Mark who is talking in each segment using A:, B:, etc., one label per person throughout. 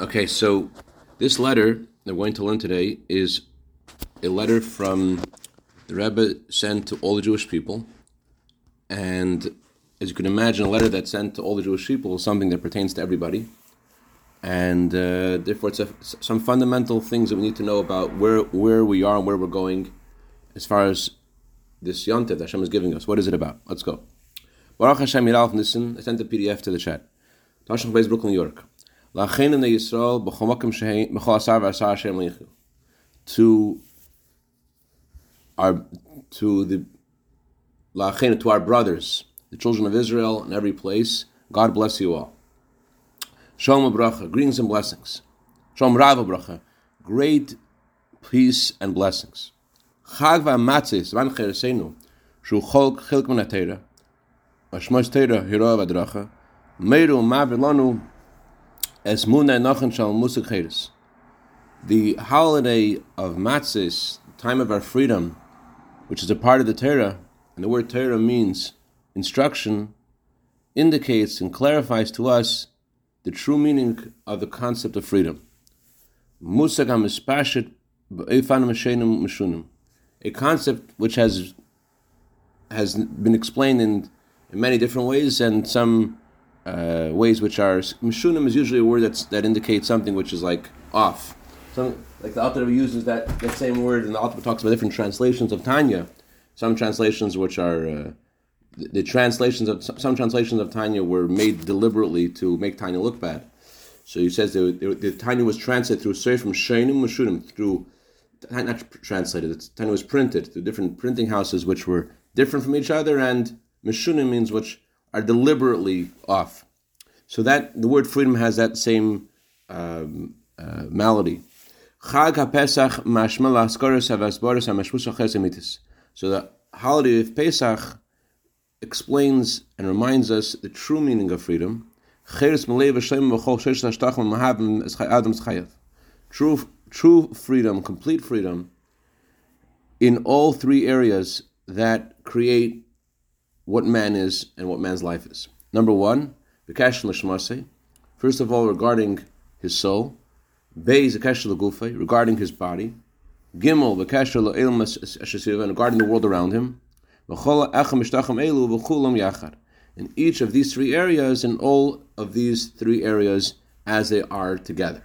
A: Okay, so this letter that we're going to learn today is a letter from the Rebbe sent to all the Jewish people. And as you can imagine, a letter that's sent to all the Jewish people is something that pertains to everybody. And uh, therefore, it's a, some fundamental things that we need to know about where, where we are and where we're going as far as this Yontif that Hashem is giving us. What is it about? Let's go. Baruch Hashem Yiralf Nissen, I sent the PDF to the chat. Tashach Brooklyn, New York. To our to the to our brothers, the children of Israel in every place. God bless you all. Shalom bracha, greetings and blessings. Shalom rav bracha, great peace and blessings. Chag v'amatzis van cheresenu shu chilk min munay nochen shal. The holiday of Matzis, time of our freedom, which is a part of the Torah, and the word Torah means instruction, indicates and clarifies to us the true meaning of the concept of freedom. A concept which has has been explained in, in many different ways and some uh, ways which are mishunim is usually a word that's, that indicates something which is like off. Some, like the Alter uses that, that same word, and the Alter talks about different translations of Tanya. Some translations which are uh, the, the, translations of some translations of Tanya were made deliberately to make Tanya look bad. So he says the, the, Tanya was translated through search from Shainim Mishunim through not translated, Tanya was printed through different printing houses which were different from each other, and Meshunim means which are deliberately off. So that the word freedom has that same um, uh, malady. Chag HaPesach mashma la'askaris havasbaris hamashmus So the holiday of Pesach explains and reminds us the true meaning of freedom. True true freedom, complete freedom, in all three areas that create what man is and what man's life is. Number one, first of all, regarding his soul, regarding his body, Gimel, Bikash and regarding the world around him, in each of these three areas, in all of these three areas as they are together.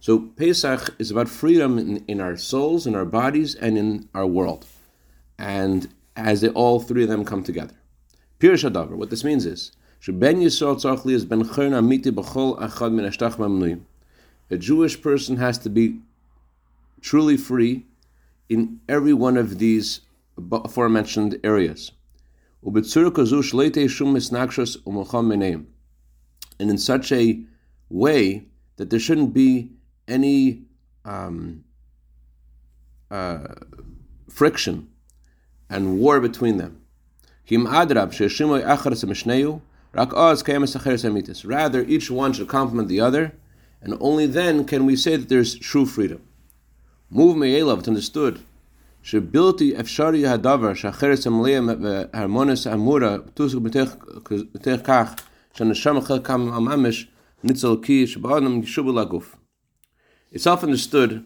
A: So Pesach is about freedom in, in our souls, in our bodies, and in our world. And as they, all three of them come together. Pirush Hadavar, what this means is, Ben Yisrael Tzarchli is Ben Amiti B'chol Achad Min Ashtach Mamnuim. A Jewish person has to be truly free in every one of these aforementioned areas. And in such a way that there shouldn't be any um, uh, friction and war between them. Rather, each one should complement the other, and only then can we say that there's true freedom. Move me'elav, it's understood. שבלתי אפשרי הדבר שהחרס המלאה וההרמונס האמורה תוסק בתך כך שהנשם חלקם הממש ניצל כי שבאדם ישובו לגוף. It's often understood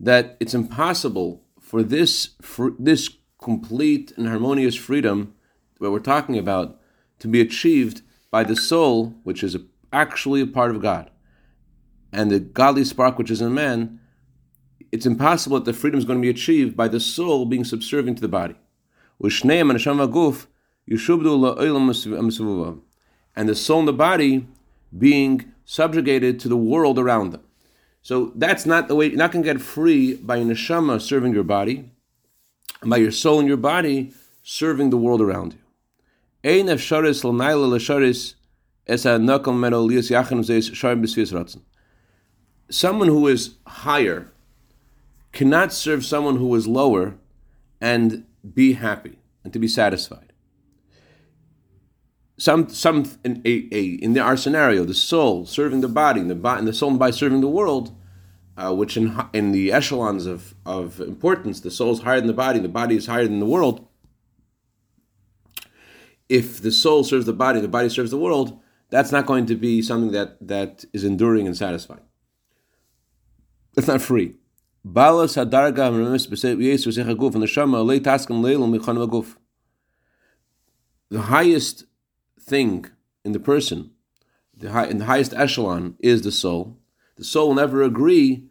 A: that it's impossible for this for this complete and harmonious freedom that we're talking about to be achieved by the soul, which is actually a part of God, and the godly spark which is in man. It's impossible that the freedom is going to be achieved by the soul being subservient to the body. And the soul and the body being subjugated to the world around them. So that's not the way. You're not going to get free by neshama serving your body, and by your soul and your body serving the world around you. Someone who is higher cannot serve someone who is lower and be happy and to be satisfied. Some, some in, a, a, in our scenario, the soul serving the body, and the, and the soul by serving the world, uh, which in, in the echelons of, of importance, the soul is higher than the body, the body is higher than the world. If the soul serves the body, the body serves the world, that's not going to be something that, that is enduring and satisfying. It's not free. The highest thing in the person, the high, in the highest echelon, is the soul. The soul will never agree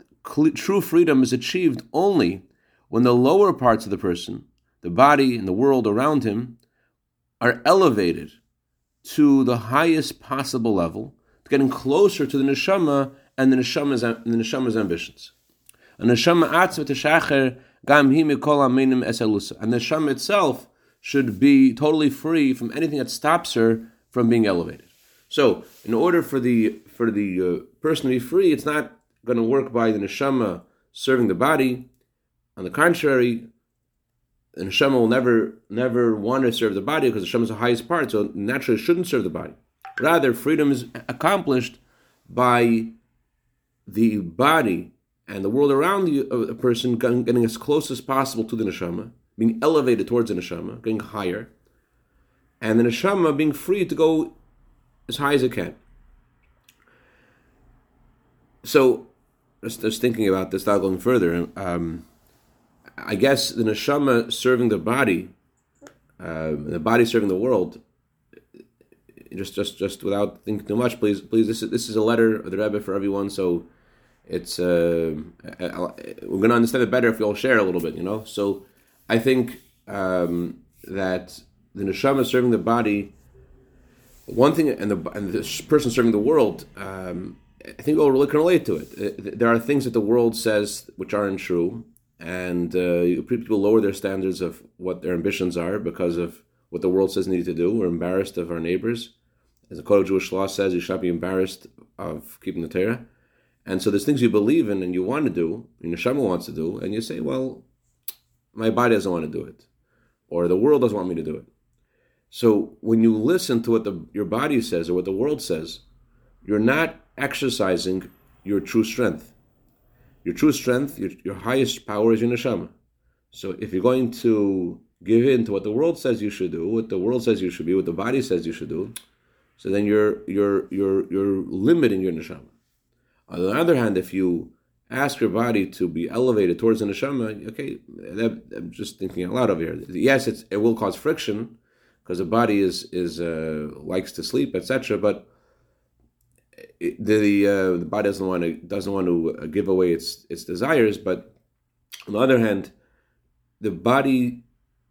A: true freedom is achieved only when the lower parts of the person, the body and the world around him, are elevated to the highest possible level, getting closer to the neshama and the neshama's, the neshama's ambitions. And the neshama itself should be totally free from anything that stops her from being elevated. So, in order for the for the uh, person to be free, it's not going to work by the neshama serving the body. On the contrary, the neshama will never never want to serve the body because the neshama is the highest part, so naturally shouldn't serve the body. Rather, freedom is accomplished by the body and the world around the, uh, a person getting as close as possible to the neshama, being elevated towards the neshama, getting higher, and the neshama being free to go as high as it can. So, just, just thinking about this, without going further, um, I guess the neshama serving the body, uh, the body serving the world. Just, just, just without thinking too much, please, please. This is this is a letter of the Rebbe for everyone. So, it's uh, we're going to understand it better if we all share a little bit. You know. So, I think um, that the neshama serving the body. One thing, and the and the person serving the world. Um, I think we'll really can relate to it. Uh, there are things that the world says which aren't true, and uh, people lower their standards of what their ambitions are because of what the world says they need to do. We're embarrassed of our neighbors. As the code of Jewish law says, you should not be embarrassed of keeping the Torah. And so there's things you believe in and you want to do, and your Neshama wants to do, and you say, well, my body doesn't want to do it, or the world doesn't want me to do it. So when you listen to what the, your body says or what the world says, you're not exercising your true strength. Your true strength, your, your highest power is your neshama. So if you're going to give in to what the world says you should do, what the world says you should be, what the body says you should do, so then you're you're you're you're limiting your neshama. On the other hand, if you ask your body to be elevated towards the neshama, okay, that, I'm just thinking out loud over here. Yes, it will cause friction because the body is is uh, likes to sleep, etc. But the uh, the body doesn't want to doesn't want to uh, give away its its desires, but on the other hand, the body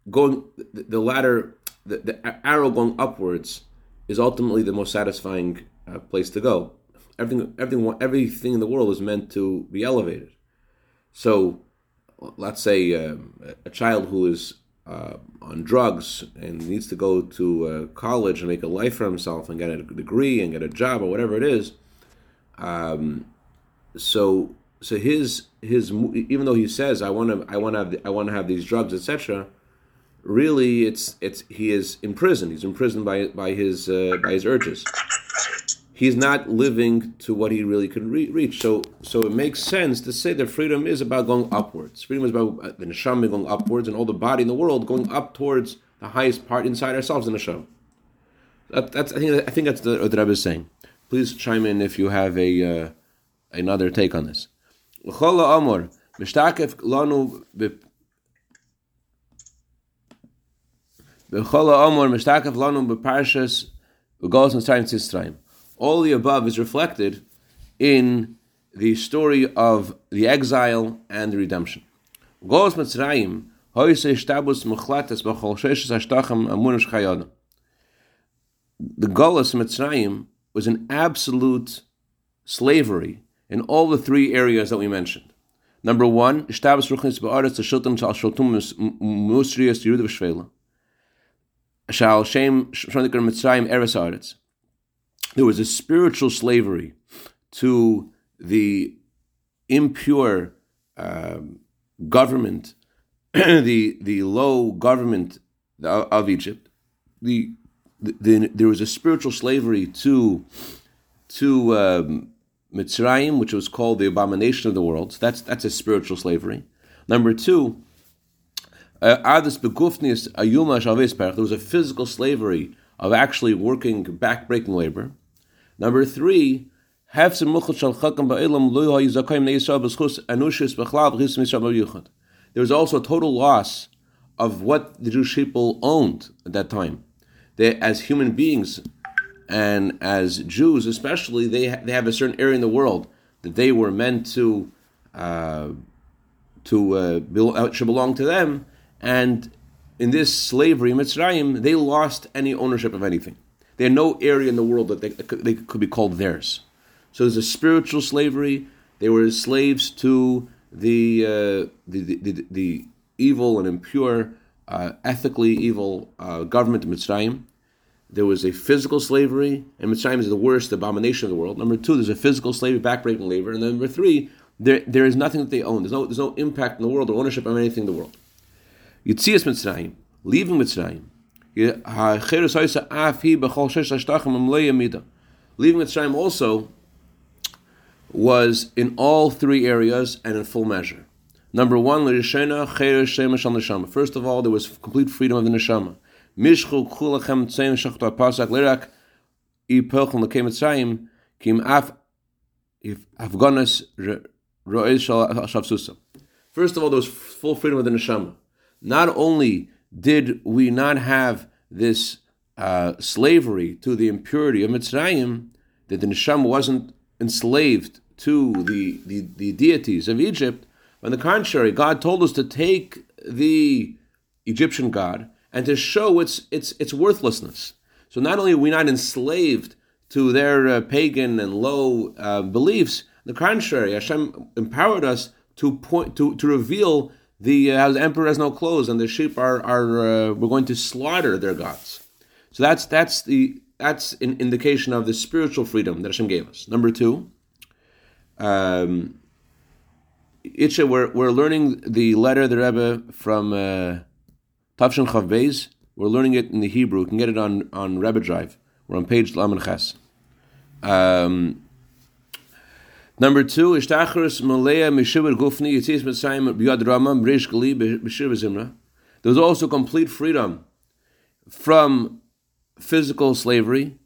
A: going the, the ladder, the, the arrow going upwards is ultimately the most satisfying uh, place to go. Everything everything everything in the world is meant to be elevated. So, let's say uh, a child who is uh, on drugs and needs to go to uh, college and make a life for himself and get a degree and get a job or whatever it is. Um, so so his his even though he says I want to I want to have I want to have these drugs etc. Really, it's it's he is imprisoned. He's imprisoned by by his uh, by his urges he's not living to what he really could re- reach. So, so it makes sense to say that freedom is about going upwards. Freedom is about uh, the neshama going upwards, and all the body in the world going up towards the highest part inside ourselves, in the neshama. That, that's I think I think that's the, what the Rebbe is saying. Please chime in if you have a uh, another take on this. all the above is reflected in the story of the exile and the redemption. The Golas Mitzrayim was an absolute slavery in all the three areas that we mentioned. Number one, there was a spiritual slavery to the impure um, government, the the low government of, of Egypt. The, the, the, there was a spiritual slavery to to um, Mitzrayim, which was called the abomination of the world. So that's that's a spiritual slavery. Number two, uh, there was a physical slavery of actually working back-breaking labor. Number three, there was also a total loss of what the Jewish people owned at that time. As human beings and as Jews, especially, they they have a certain area in the world that they were meant to uh, to uh, uh should belong to them, and in this slavery, Mitzrayim, they lost any ownership of anything. They had no area in the world that they, they could be called theirs. So there's a spiritual slavery. They were slaves to the uh, the, the, the, evil and impure, uh, ethically evil uh, government of Mitzrayim. There was a physical slavery, and Mitzrayim is the worst abomination of the world. Number two, there's a physical slavery, backbreaking labor, and then number three, there, there is nothing that they own. There's no there's no impact in the world or ownership of anything in the world. Yitzias Mitzrayim, leaving Mitzrayim. Leaving Mitzrayim also was in all three areas and in full measure. Number one, First of all, there was complete freedom of the neshama. Mishchu kulachem tzeim shachto apasak lirak ipelchem lekem etzayim kim af afganas ro'ez shavsusa. First of all, there was full freedom of the neshama. Not only did we not have this uh, slavery to the impurity of Mitzrayim, that the neshama wasn't enslaved to the, the, the deities of Egypt. On the contrary, God told us to take the Egyptian God and to show its its its worthlessness. So not only are we not enslaved to their uh, pagan and low uh, beliefs, the contrary, Hashem empowered us to point to, to reveal the uh, the emperor has no clothes and the sheep are are uh, we're going to slaughter their gods. So that's that's the that's an indication of the spiritual freedom that Hashem gave us. Number two, um, Itcha, we're, we're learning the letter the Rebbe from uh, Tavshin Chav Beis. We're learning it in the Hebrew. You can get it on, on Rebbe Drive. We're on page Laman Ches. Um, number two, Ishtacharus Malaya Meshivir Gufni Yitzis Mitzrayim B'Yad Rama Mrish Gali B'Shir Zimra. There was also complete freedom from physical slavery.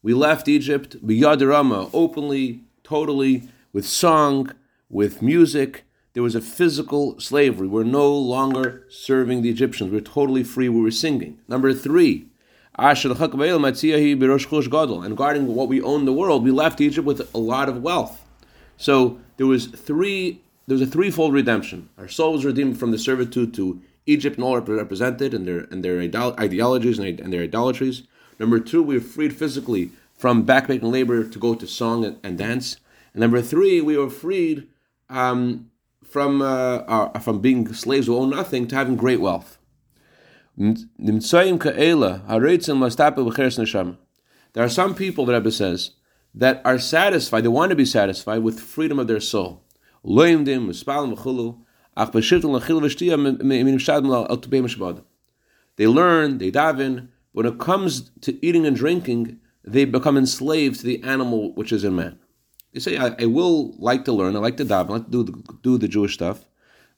A: We left Egypt B'Yad Rama openly, totally, with song, with music. There was a physical slavery. We're no longer serving the Egyptians. We're totally free. We were singing. Number three, and guarding what we own the world, we left Egypt with a lot of wealth. So there was three. There was a threefold redemption. Our soul was redeemed from the servitude to Egypt and all represented and their and their ideologies and, and their idolatries. Number two, we were freed physically from backbreaking labor to go to song and, and dance. And number three, we were freed um, from uh, from being slaves who own nothing to having great wealth. There are some people, the Rebbe says, that are satisfied, they want to be satisfied with freedom of their soul. They learn, they daven. When it comes to eating and drinking, they become enslaved to the animal which is in man. They say, I, I will like to learn, I like to daven, I like to do the, do the Jewish stuff,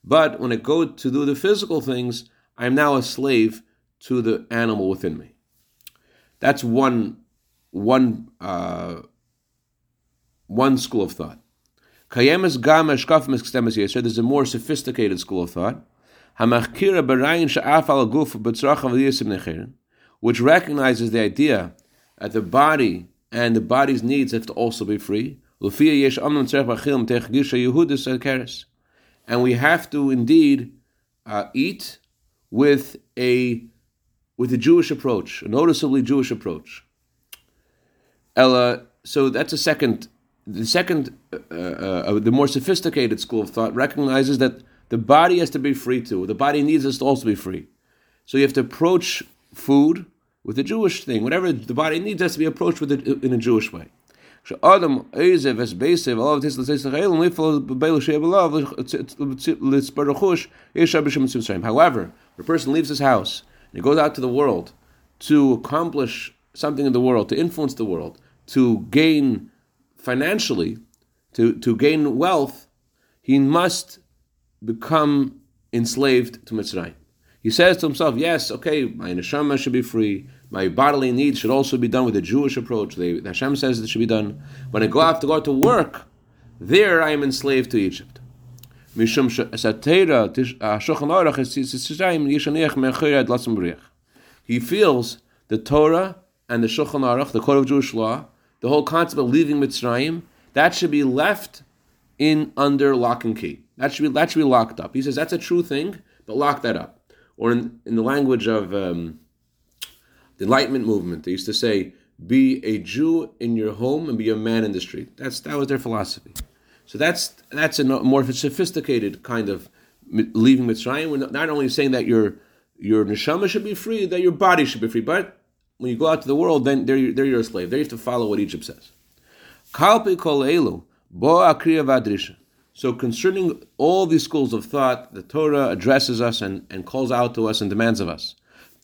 A: but when I go to do the physical things, I am now a slave to the animal within me. That's one one uh, one school of thought. There's a more sophisticated school of thought, which recognizes the idea that the body and the body's needs have to also be free. And we have to indeed uh, eat with a with a Jewish approach, a noticeably Jewish approach. Ella, so that's a second. The second, uh, uh, the more sophisticated school of thought recognizes that the body has to be free too. The body needs us to also be free. So you have to approach food with a Jewish thing. Whatever the body needs has to be approached with it in a Jewish way. However, the person leaves his house and he goes out to the world to accomplish something in the world, to influence the world, to gain financially, to, to gain wealth, he must become enslaved to Mitzrayim. He says to himself, yes, okay, my neshama should be free, my bodily needs should also be done with a Jewish approach. The, Hashem says it should be done. When I go out to go out to work, there I am enslaved to Egypt. He feels the Torah and the Shulchan Aruch, the code of Jewish law, the whole concept of leaving Mitzrayim, that should be left in under lock and key. That should be that should be locked up. He says that's a true thing, but lock that up. Or in, in the language of um, the Enlightenment movement, they used to say, "Be a Jew in your home and be a man in the street." That's that was their philosophy. So that's that's a more sophisticated kind of leaving Mitzrayim. We're not only saying that your your neshama should be free, that your body should be free, but when you go out to the world, then they're, they're your slave. They have to follow what Egypt says. Kalpi kol bo. So concerning all these schools of thought, the Torah addresses us and, and calls out to us and demands of us.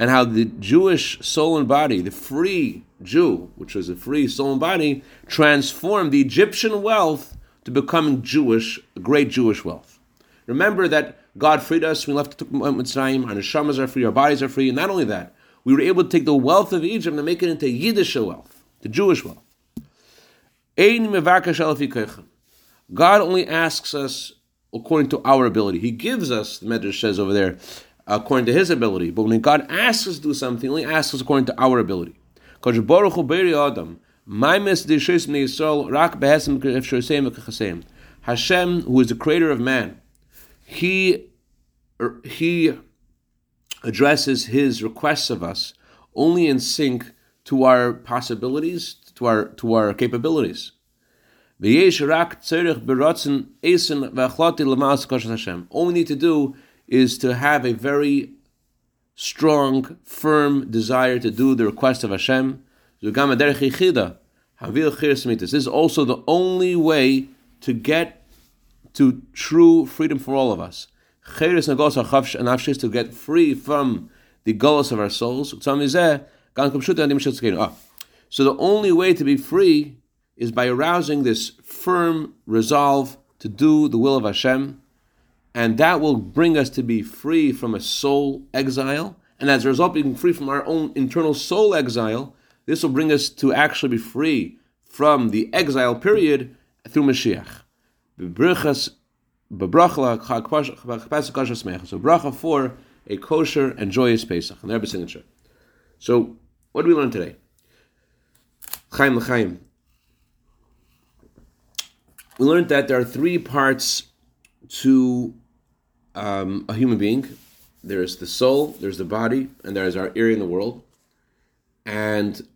A: And how the Jewish soul and body, the free Jew, which was a free soul and body, transformed the Egyptian wealth to becoming Jewish, great Jewish wealth. Remember that God freed us, we left Mitzrayim, our neshamas are free, our bodies are free, and not only that, we were able to take the wealth of Egypt and make it into Yiddish wealth, the Jewish wealth. God only asks us according to our ability. He gives us, the Medrash says over there, according to his ability. But when God asks us to do something, he asks us according to our ability. Hashem, who is the creator of man, he, er, he addresses his requests of us only in sync to our possibilities, to our to our capabilities. All we need to do is to have a very strong, firm desire to do the request of Hashem. This is also the only way to get to true freedom for all of us. To get free from the gullus of our souls. Ah. So the only way to be free is by arousing this firm resolve to do the will of Hashem, and that will bring us to be free from a soul exile. And as a result, being free from our own internal soul exile, this will bring us to actually be free from the exile period through Mashiach. So bracha for a kosher and joyous Pesach, and their signature. So, what do we learn today? Chaim l'chaim. We learned that there are three parts to um, a human being. There's the soul, there's the body, and there is our area in the world. And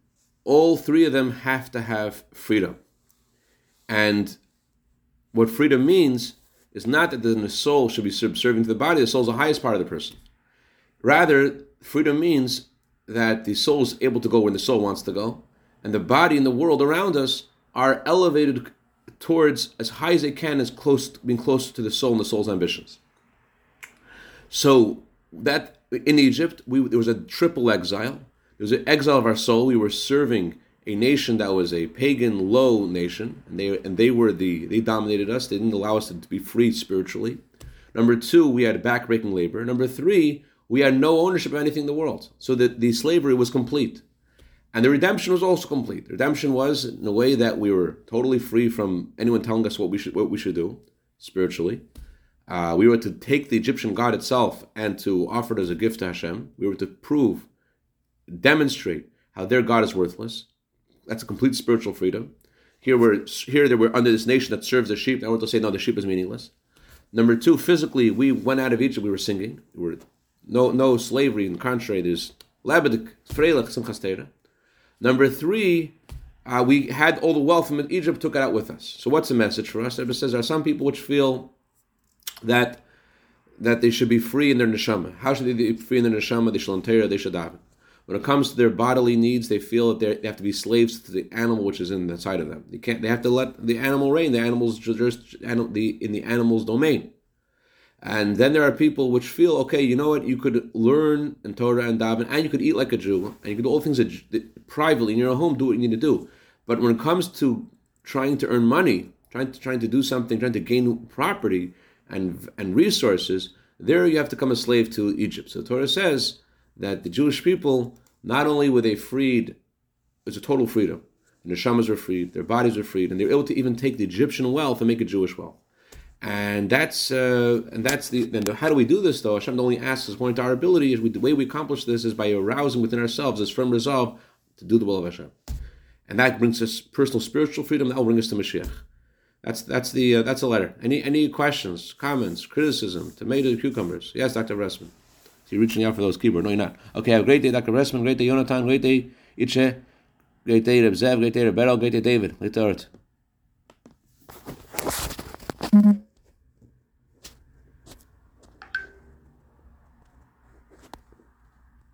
A: all three of them have to have freedom. And what freedom means is not that the soul should be subservient to the body, the soul is the highest part of the person. Rather, freedom means that the soul is able to go where the soul wants to go, and the body and the world around us are elevated towards as high as they can, as close being close to the soul and the soul's ambitions. So that in Egypt, we, there was a triple exile. There was an exile of our soul. We were serving a nation that was a pagan, low nation, and they and they were the they dominated us. They didn't allow us to, to be free spiritually. Number two, we had backbreaking labor. Number three, we had no ownership of anything in the world, so that the slavery was complete. And the redemption was also complete. The redemption was in a way that we were totally free from anyone telling us what we should what we should do spiritually. Uh, we were to take the Egyptian god itself and to offer it as a gift to Hashem. We were to prove, demonstrate how their God is worthless, that's a complete spiritual freedom. Here we're here that we're under this nation that serves the sheep. I want to say no, the sheep is meaningless. Number two, physically, we went out of Egypt. We were singing. We were no no slavery. In contrary, there's labedik, freilich, simchastera. Number three, uh, we had all the wealth from Egypt, took it out with us. So what's the message for us? It says there are some people which feel that that they should be free in their neshama. How should they be free in their neshama? They should enter, they should daven. When it comes to their bodily needs, they feel that they have to be slaves to the animal which is in the side of them. They can't. They have to let the animal reign. The animal's just in the animal's domain. And then there are people which feel, okay, you know what? You could learn in Torah and daven, and you could eat like a Jew, and you could do all things privately in your home. Do what you need to do. But when it comes to trying to earn money, trying to trying to do something, trying to gain property and and resources, there you have to become a slave to Egypt. So the Torah says that the Jewish people, not only were they freed, it's a total freedom. Their neshamas were freed, their bodies were freed, and they were able to even take the Egyptian wealth and make it Jewish wealth. And that's uh, and that's the then how do we do this though? Hashem only asks us according to our ability. Is we, the way we accomplish this is by arousing within ourselves this firm resolve to do the will of Hashem, and that brings us personal spiritual freedom. That will bring us to Mashiach. That's that's the uh, that's a letter. Any any questions, comments, criticism, tomato, cucumbers? Yes, Dr. Ressman. So you're reaching out for those keyboard. No, you're not. Okay, have a great day, Dr. Ressman. Great day, Jonathan. Great day, Itche. Great day, Reb Zev. Great day, Reb Beryl. Great day, David. Great day,